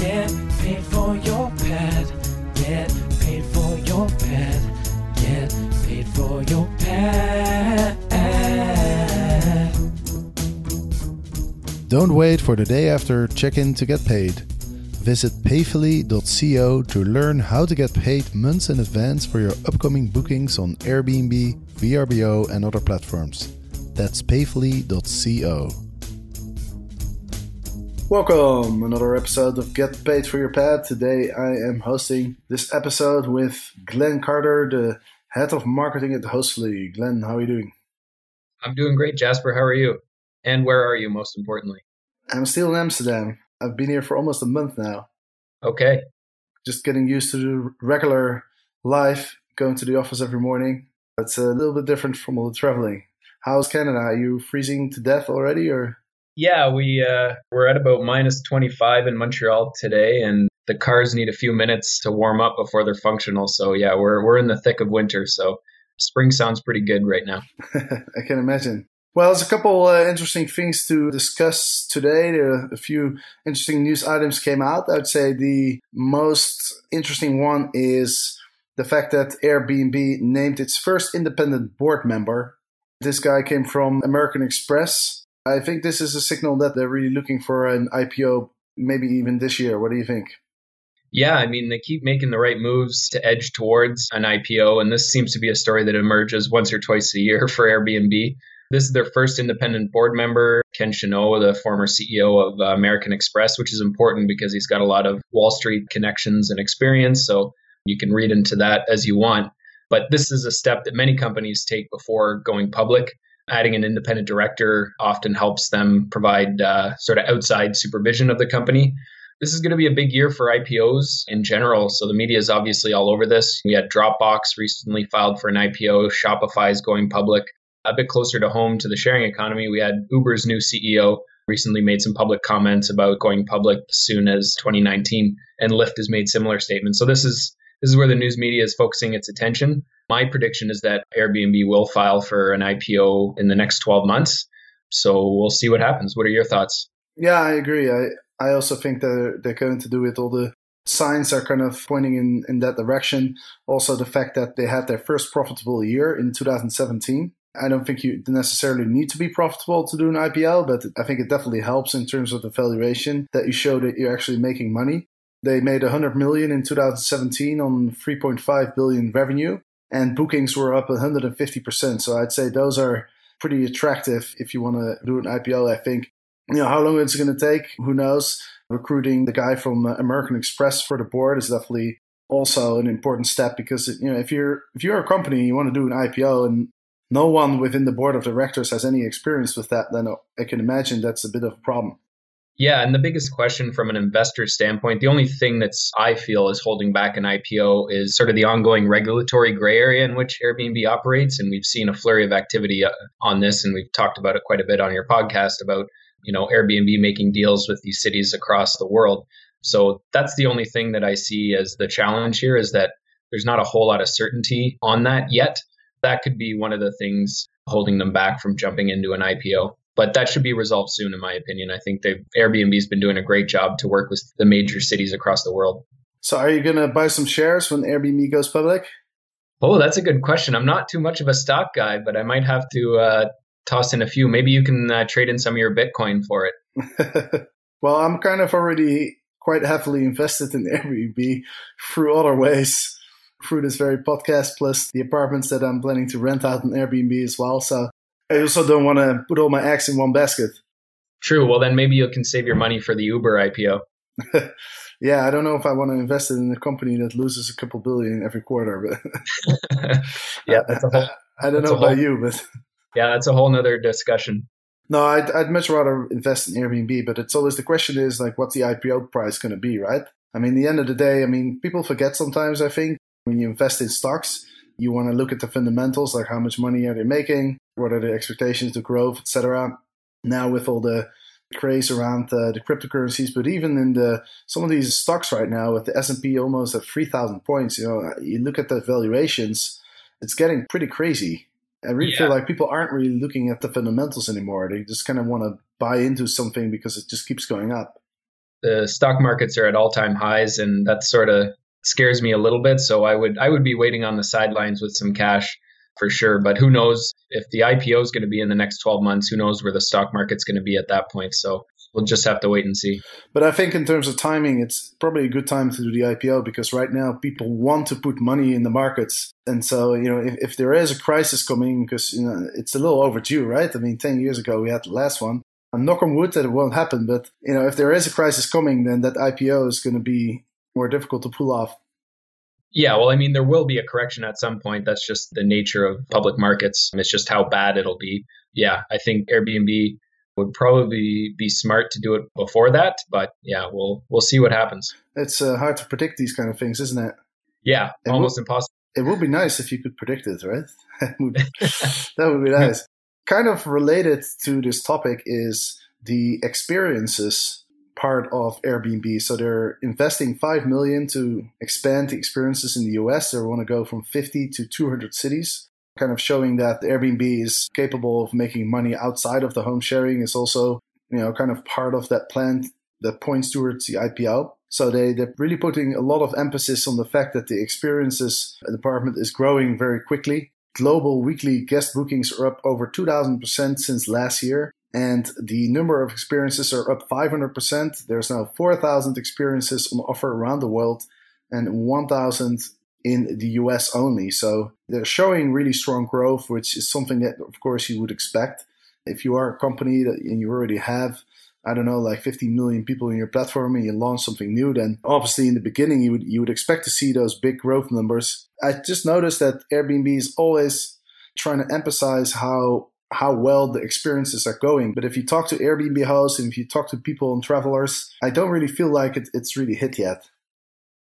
Get paid for your pad. Get paid for your pad. Get paid for your pad. Don't wait for the day after check in to get paid. Visit payfully.co to learn how to get paid months in advance for your upcoming bookings on Airbnb, VRBO, and other platforms. That's payfully.co. Welcome, another episode of Get Paid for Your Pad. Today I am hosting this episode with Glenn Carter, the head of marketing at Hostfully. Glenn, how are you doing? I'm doing great, Jasper. How are you? And where are you, most importantly? I'm still in Amsterdam. I've been here for almost a month now. Okay. Just getting used to the regular life, going to the office every morning. It's a little bit different from all the traveling. How's Canada? Are you freezing to death already, or? Yeah, we uh, we're at about minus 25 in Montreal today, and the cars need a few minutes to warm up before they're functional. So yeah, we're we're in the thick of winter. So spring sounds pretty good right now. I can imagine. Well, there's a couple uh, interesting things to discuss today. There are a few interesting news items came out. I would say the most interesting one is the fact that Airbnb named its first independent board member. This guy came from American Express. I think this is a signal that they're really looking for an IPO, maybe even this year. What do you think? Yeah, I mean, they keep making the right moves to edge towards an IPO, and this seems to be a story that emerges once or twice a year for Airbnb. This is their first independent board member, Ken Chenault, the former CEO of uh, American Express, which is important because he's got a lot of Wall Street connections and experience. So you can read into that as you want. But this is a step that many companies take before going public. Adding an independent director often helps them provide uh, sort of outside supervision of the company. This is going to be a big year for IPOs in general. So the media is obviously all over this. We had Dropbox recently filed for an IPO. Shopify is going public a bit closer to home to the sharing economy, we had Uber's new CEO recently made some public comments about going public as soon as 2019, and Lyft has made similar statements. So this is this is where the news media is focusing its attention. My prediction is that Airbnb will file for an IPO in the next 12 months. So we'll see what happens. What are your thoughts? Yeah, I agree. I, I also think that they're going to do it. All the signs are kind of pointing in, in that direction. Also, the fact that they had their first profitable year in 2017 I don't think you necessarily need to be profitable to do an IPO, but I think it definitely helps in terms of the valuation that you show that you're actually making money. They made 100 million in 2017 on 3.5 billion revenue, and bookings were up 150%. So I'd say those are pretty attractive if you want to do an IPO. I think you know how long it's going to take. Who knows? Recruiting the guy from uh, American Express for the board is definitely also an important step because you know if you're if you're a company you want to do an IPO and no one within the board of directors has any experience with that, then I can imagine that's a bit of a problem. Yeah, and the biggest question from an investor standpoint, the only thing that's I feel is holding back an IPO is sort of the ongoing regulatory gray area in which Airbnb operates, and we've seen a flurry of activity uh, on this, and we've talked about it quite a bit on your podcast about you know Airbnb making deals with these cities across the world. So that's the only thing that I see as the challenge here is that there's not a whole lot of certainty on that yet that could be one of the things holding them back from jumping into an IPO. But that should be resolved soon, in my opinion. I think they Airbnb's been doing a great job to work with the major cities across the world. So, are you going to buy some shares when Airbnb goes public? Oh, that's a good question. I'm not too much of a stock guy, but I might have to uh, toss in a few. Maybe you can uh, trade in some of your Bitcoin for it. well, I'm kind of already quite heavily invested in Airbnb through other ways through this very podcast, plus the apartments that I'm planning to rent out on Airbnb as well. So I also don't want to put all my eggs in one basket. True. Well, then maybe you can save your money for the Uber IPO. yeah, I don't know if I want to invest in a company that loses a couple billion every quarter, but yeah, that's a whole, I, I don't know about whole, you, but yeah, that's a whole nother discussion. No, I'd, I'd much rather invest in Airbnb, but it's always the question is like, what's the IPO price going to be, right? I mean, the end of the day, I mean, people forget sometimes, I think, when you invest in stocks, you want to look at the fundamentals, like how much money are they making, what are the expectations to growth, etc. Now with all the craze around uh, the cryptocurrencies, but even in the some of these stocks right now, with the S and P almost at three thousand points, you know, you look at the valuations, it's getting pretty crazy. I really yeah. feel like people aren't really looking at the fundamentals anymore. They just kind of want to buy into something because it just keeps going up. The stock markets are at all time highs, and that's sort of scares me a little bit. So I would I would be waiting on the sidelines with some cash for sure. But who knows if the IPO is going to be in the next 12 months? Who knows where the stock market's going to be at that point? So we'll just have to wait and see. But I think in terms of timing, it's probably a good time to do the IPO because right now people want to put money in the markets. And so, you know, if, if there is a crisis coming, because, you know, it's a little overdue, right? I mean, 10 years ago, we had the last one. I'm knock on wood that it won't happen. But, you know, if there is a crisis coming, then that IPO is going to be more difficult to pull off. Yeah, well, I mean, there will be a correction at some point. That's just the nature of public markets. It's just how bad it'll be. Yeah, I think Airbnb would probably be smart to do it before that. But yeah, we'll we'll see what happens. It's uh, hard to predict these kind of things, isn't it? Yeah, it almost impossible. It would be nice if you could predict it, right? that would be nice. kind of related to this topic is the experiences part of Airbnb. So they're investing 5 million to expand the experiences in the US. They want to go from 50 to 200 cities kind of showing that Airbnb is capable of making money outside of the home sharing is also, you know, kind of part of that plan that points towards the IPO. So they, they're really putting a lot of emphasis on the fact that the experiences department is growing very quickly. Global weekly guest bookings are up over 2000% since last year. And the number of experiences are up 500%. There's now 4,000 experiences on offer around the world and 1,000 in the US only. So they're showing really strong growth, which is something that, of course, you would expect. If you are a company that, and you already have, I don't know, like 15 million people in your platform and you launch something new, then obviously in the beginning you would you would expect to see those big growth numbers. I just noticed that Airbnb is always trying to emphasize how how well the experiences are going. But if you talk to Airbnb hosts and if you talk to people and travelers, I don't really feel like it, it's really hit yet.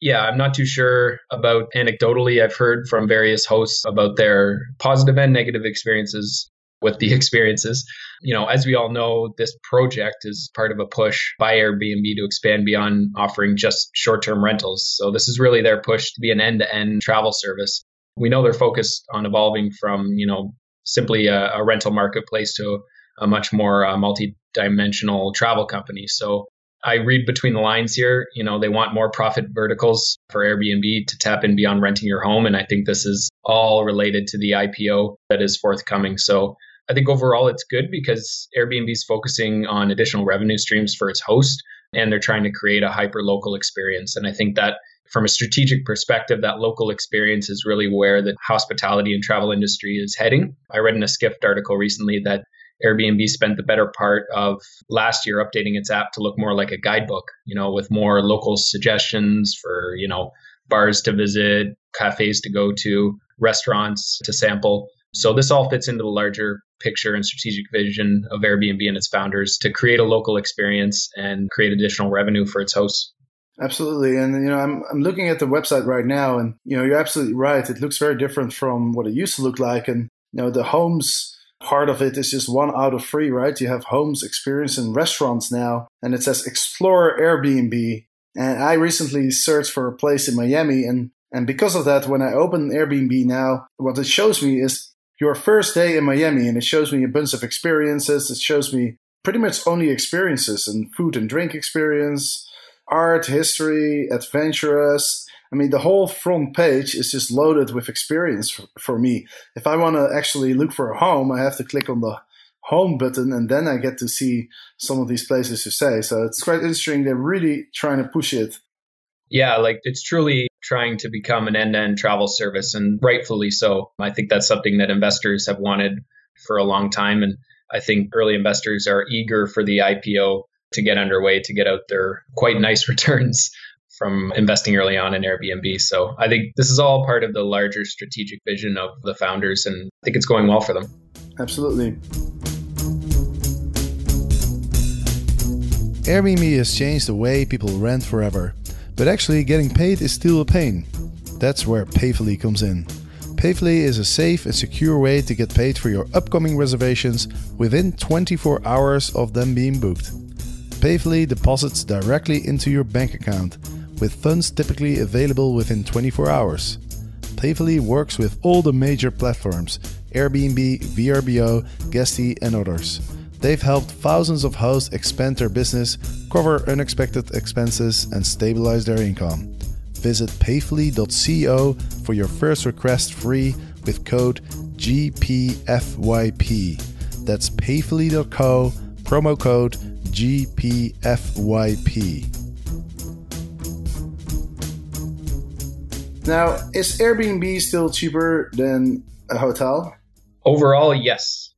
Yeah, I'm not too sure about anecdotally. I've heard from various hosts about their positive and negative experiences with the experiences. You know, as we all know, this project is part of a push by Airbnb to expand beyond offering just short term rentals. So, this is really their push to be an end to end travel service. We know they're focused on evolving from, you know, simply a, a rental marketplace to a much more uh, multi dimensional travel company. So, I read between the lines here. You know, they want more profit verticals for Airbnb to tap in beyond renting your home. And I think this is all related to the IPO that is forthcoming. So I think overall it's good because Airbnb is focusing on additional revenue streams for its host and they're trying to create a hyper local experience. And I think that from a strategic perspective, that local experience is really where the hospitality and travel industry is heading. I read in a Skift article recently that Airbnb spent the better part of last year updating its app to look more like a guidebook, you know, with more local suggestions for, you know, bars to visit, cafes to go to, restaurants to sample. So this all fits into the larger picture and strategic vision of Airbnb and its founders to create a local experience and create additional revenue for its hosts. Absolutely. And you know, I'm I'm looking at the website right now and you know, you're absolutely right. It looks very different from what it used to look like and you know, the homes part of it is just one out of three, right? You have homes, experience, and restaurants now, and it says explore Airbnb. And I recently searched for a place in Miami, and and because of that, when I open Airbnb now, what it shows me is your first day in Miami, and it shows me a bunch of experiences. It shows me pretty much only experiences and food and drink experience, art, history, adventurous, I mean, the whole front page is just loaded with experience for, for me. If I want to actually look for a home, I have to click on the home button and then I get to see some of these places you say. So it's quite interesting. They're really trying to push it. Yeah, like it's truly trying to become an end to end travel service and rightfully so. I think that's something that investors have wanted for a long time. And I think early investors are eager for the IPO to get underway to get out their quite nice returns from investing early on in Airbnb. So I think this is all part of the larger strategic vision of the founders, and I think it's going well for them. Absolutely. Airbnb has changed the way people rent forever, but actually getting paid is still a pain. That's where Payfully comes in. Payfully is a safe and secure way to get paid for your upcoming reservations within 24 hours of them being booked. Payfully deposits directly into your bank account, with funds typically available within 24 hours. Payfully works with all the major platforms Airbnb, VRBO, Guesty, and others. They've helped thousands of hosts expand their business, cover unexpected expenses, and stabilize their income. Visit payfully.co for your first request free with code GPFYP. That's payfully.co, promo code GPFYP. Now, is Airbnb still cheaper than a hotel? Overall, yes.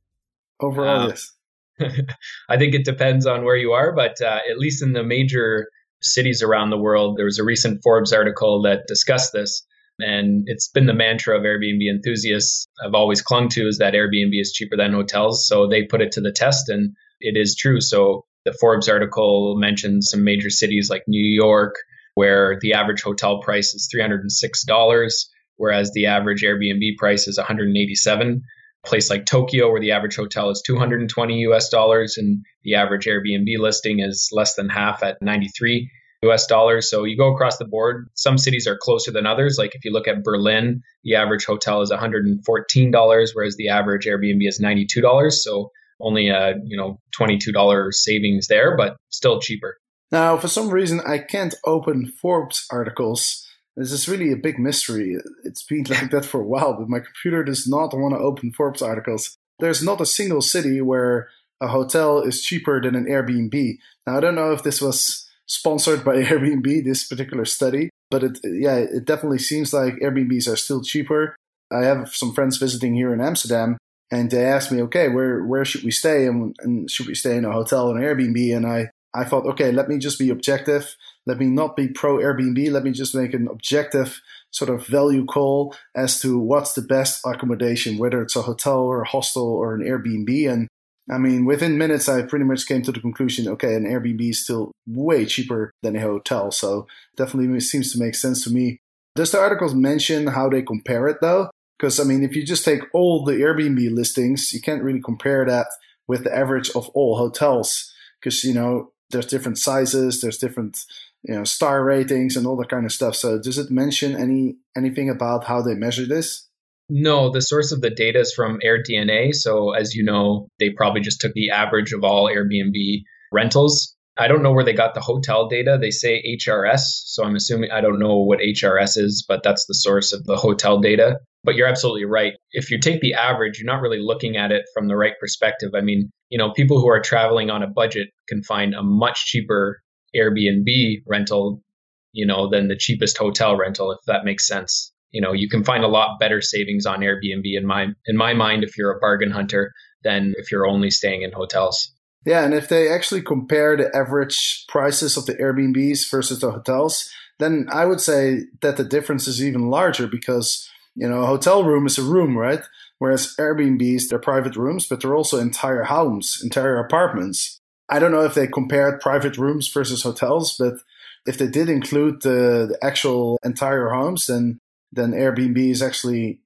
Overall, Um, yes. I think it depends on where you are, but uh, at least in the major cities around the world, there was a recent Forbes article that discussed this. And it's been the mantra of Airbnb enthusiasts I've always clung to is that Airbnb is cheaper than hotels. So they put it to the test, and it is true. So the Forbes article mentions some major cities like New York, where the average hotel price is $306, whereas the average Airbnb price is 187. A place like Tokyo, where the average hotel is 220 US dollars and the average Airbnb listing is less than half at 93 US dollars. So you go across the board. Some cities are closer than others. Like if you look at Berlin, the average hotel is $114, whereas the average Airbnb is $92. So only a you know $22 savings there, but still cheaper. Now, for some reason, I can't open Forbes articles. This is really a big mystery. It's been like that for a while, but my computer does not want to open Forbes articles. There's not a single city where a hotel is cheaper than an Airbnb. Now, I don't know if this was sponsored by Airbnb, this particular study, but it, yeah, it definitely seems like Airbnbs are still cheaper. I have some friends visiting here in Amsterdam, and they asked me, okay, where where should we stay, and, and should we stay in a hotel or an Airbnb? And I I thought, okay, let me just be objective. Let me not be pro Airbnb. Let me just make an objective sort of value call as to what's the best accommodation, whether it's a hotel or a hostel or an Airbnb. And I mean, within minutes, I pretty much came to the conclusion, okay, an Airbnb is still way cheaper than a hotel. So definitely seems to make sense to me. Does the articles mention how they compare it though? Because I mean, if you just take all the Airbnb listings, you can't really compare that with the average of all hotels. Because, you know, there's different sizes, there's different you know star ratings and all that kind of stuff. So does it mention any anything about how they measure this? No, the source of the data is from AirDNA. So, as you know, they probably just took the average of all Airbnb rentals. I don't know where they got the hotel data. They say HRS. So, I'm assuming I don't know what HRS is, but that's the source of the hotel data. But you're absolutely right. If you take the average, you're not really looking at it from the right perspective. I mean, you know, people who are traveling on a budget can find a much cheaper Airbnb rental, you know, than the cheapest hotel rental, if that makes sense. You know, you can find a lot better savings on Airbnb in my in my mind if you're a bargain hunter than if you're only staying in hotels. Yeah, and if they actually compare the average prices of the Airbnbs versus the hotels, then I would say that the difference is even larger because, you know, a hotel room is a room, right? Whereas Airbnbs, they're private rooms, but they're also entire homes, entire apartments. I don't know if they compared private rooms versus hotels, but if they did include the, the actual entire homes, then then Airbnb is actually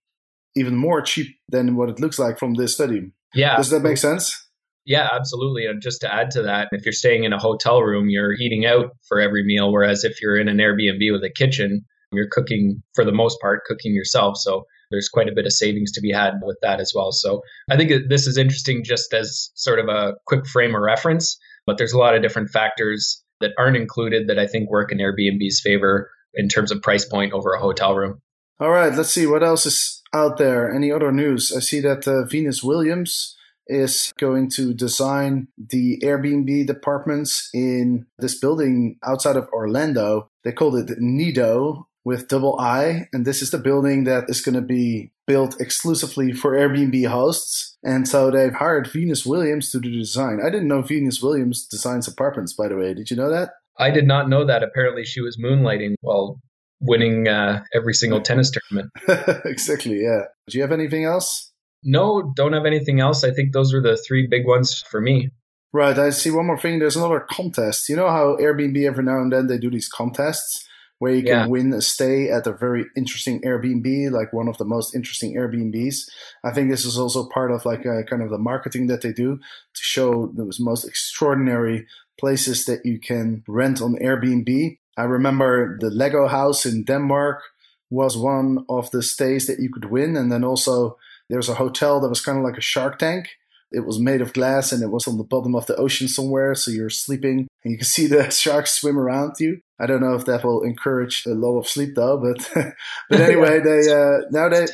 even more cheap than what it looks like from this study. Yeah. Does that make sense? Yeah, absolutely. And just to add to that, if you're staying in a hotel room, you're eating out for every meal. Whereas if you're in an Airbnb with a kitchen, you're cooking for the most part, cooking yourself. So there's quite a bit of savings to be had with that as well. So I think this is interesting just as sort of a quick frame of reference, but there's a lot of different factors that aren't included that I think work in Airbnb's favor in terms of price point over a hotel room. All right, let's see what else is out there. Any other news? I see that uh, Venus Williams is going to design the Airbnb departments in this building outside of Orlando. They called it Niido with double I, and this is the building that is going to be built exclusively for Airbnb hosts. And so they've hired Venus Williams to do the design. I didn't know Venus Williams designs apartments, by the way. Did you know that? I did not know that. Apparently, she was moonlighting while winning uh, every single tennis tournament. exactly, yeah. Do you have anything else? No, don't have anything else. I think those were the three big ones for me. Right. I see one more thing. There's another contest. You know how Airbnb every now and then they do these contests where you can Yeah. win a stay at a very interesting Airbnb, like one of the most interesting Airbnbs. I think this is also part of like a, kind of the marketing that they do to show those most extraordinary places that you can rent on Airbnb. I remember the Lego house in Denmark was one of the stays that you could win. And then also there's a hotel that was kind of like a shark tank. It was made of glass and it was on the bottom of the ocean somewhere. So you're sleeping and you can see the sharks swim around you. I don't know if that will encourage a lot of sleep though, but, but anyway, they uh, now they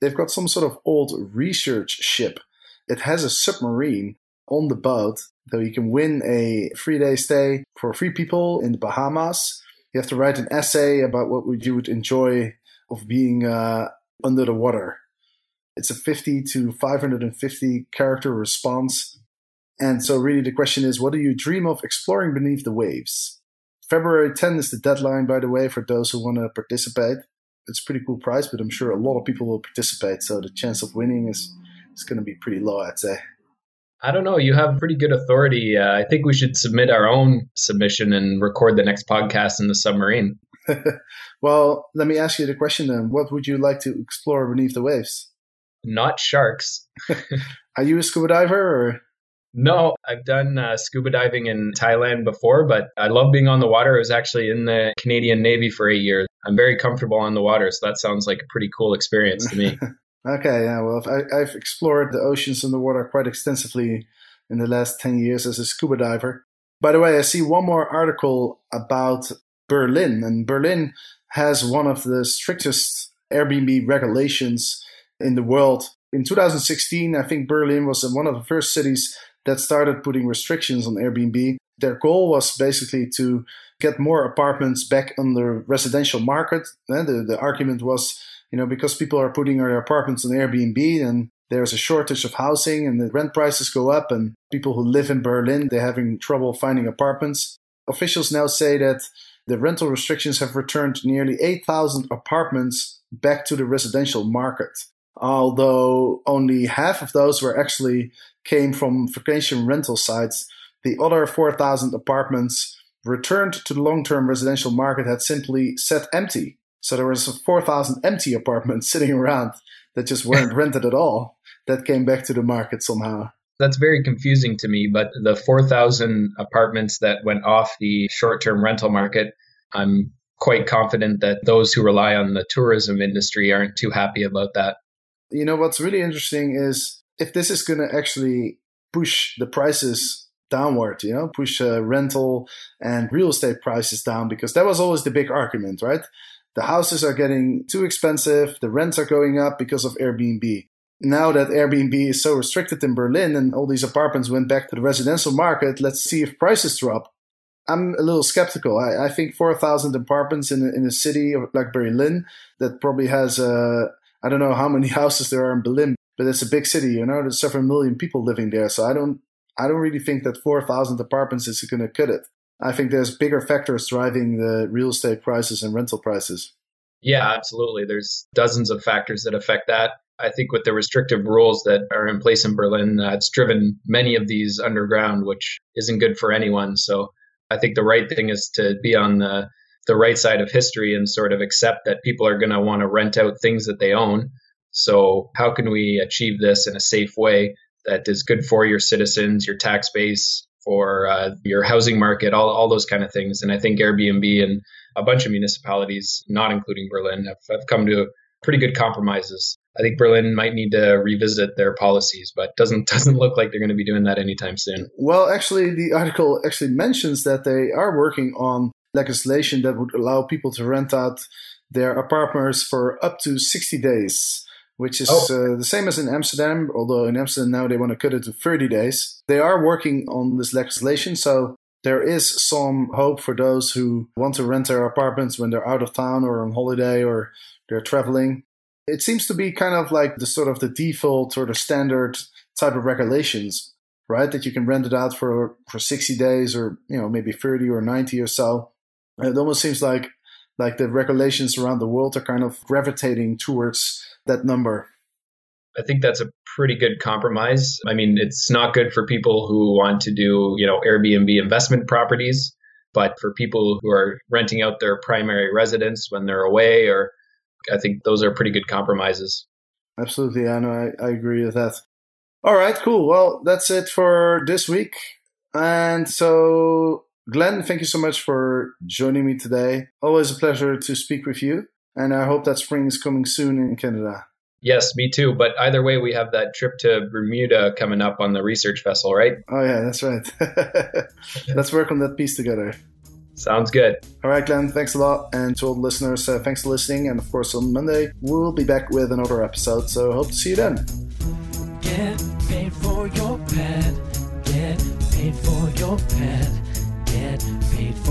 they've got some sort of old research ship. It has a submarine on the boat, so you can win a three day stay for three people in the Bahamas. You have to write an essay about what would you would enjoy of being uh, under the water. It's a 50 to 550 character response. And so, really, the question is what do you dream of exploring beneath the waves? February 10 is the deadline, by the way, for those who want to participate. It's a pretty cool prize, but I'm sure a lot of people will participate. So, the chance of winning is, is going to be pretty low, I'd say. I don't know. You have pretty good authority. Uh, I think we should submit our own submission and record the next podcast in the submarine. well, let me ask you the question then. What would you like to explore beneath the waves? Not sharks. Are you a scuba diver or? No, I've done uh, scuba diving in Thailand before, but I love being on the water. I was actually in the Canadian Navy for eight years. I'm very comfortable on the water, so that sounds like a pretty cool experience to me. Okay, yeah, well, I, I've explored the oceans and the water quite extensively in the last 10 years as a scuba diver. By the way, I see one more article about Berlin, and Berlin has one of the strictest Airbnb regulations in the world. In 2016, I think Berlin was one of the first cities that started putting restrictions on Airbnb. Their goal was basically to get more apartments back on the residential market. And the, the argument was, you know, because people are putting their apartments on Airbnb and there's a shortage of housing and the rent prices go up and people who live in Berlin, they're having trouble finding apartments. Officials now say that the rental restrictions have returned nearly 8,000 apartments back to the residential market. Although only half of those were actually came from vacation rental sites, the other 4,000 apartments returned to the long-term residential market had simply sat empty. So there was 4,000 empty apartments sitting around that just weren't rented at all that came back to the market somehow. That's very confusing to me, but the 4,000 apartments that went off the short term rental market, I'm quite confident that those who rely on the tourism industry aren't too happy about that. You know, what's really interesting is if this is going to actually push the prices downward, you know, push uh, rental and real estate prices down, because that was always the big argument, right? The houses are getting too expensive, the rents are going up because of Airbnb. Now that Airbnb is so restricted in Berlin and all these apartments went back to the residential market, let's see if prices drop. I'm a little skeptical. I, I think 4,000 apartments in, in a city like Berlin that probably has, uh, I don't know how many houses there are in Berlin, but it's a big city, you know, there's several million people living there. So I don't, I don't really think that 4,000 apartments is going to cut it. I think there's bigger factors driving the real estate prices and rental prices. Yeah, absolutely. There's dozens of factors that affect that. I think with the restrictive rules that are in place in Berlin, uh, that's driven many of these underground, which isn't good for anyone. So I think the right thing is to be on the the right side of history and sort of accept that people are going to want to rent out things that they own. So how can we achieve this in a safe way that is good for your citizens, your tax base, for uh, your housing market, all, all those kind of things. And I think Airbnb and a bunch of municipalities, not including Berlin, have, have come to pretty good compromises. I think Berlin might need to revisit their policies, but doesn't doesn't look like they're going to be doing that anytime soon. Well, actually, the article actually mentions that they are working on legislation that would allow people to rent out their apartments for up to 60 days which is Oh. uh, the same as in Amsterdam, although in Amsterdam now they want to cut it to 30 days. They are working on this legislation, so there is some hope for those who want to rent their apartments when they're out of town or on holiday or they're traveling. It seems to be kind of like the sort of the default or the standard type of regulations, right? That you can rent it out for for 60 days or, you know, maybe 30 or 90 or so. It almost seems like like the regulations around the world are kind of gravitating towards that number. I think that's a pretty good compromise. I mean, it's not good for people who want to do, you know, Airbnb investment properties, but for people who are renting out their primary residence when they're away, or I think those are pretty good compromises. Absolutely, I know. I, I agree with that. All right, cool. Well, that's it for this week. And so, Glenn, thank you so much for joining me today. Always a pleasure to speak with you. And I hope that spring is coming soon in Canada. Yes, me too. But either way, we have that trip to Bermuda coming up on the research vessel, right? Oh, yeah, that's right. Let's work on that piece together. Sounds good. All right, Glenn, thanks a lot. And to all the listeners, uh, thanks for listening. And of course, on Monday, we'll be back with another episode. So hope to see you then. Get paid for your pet. Get paid for your pet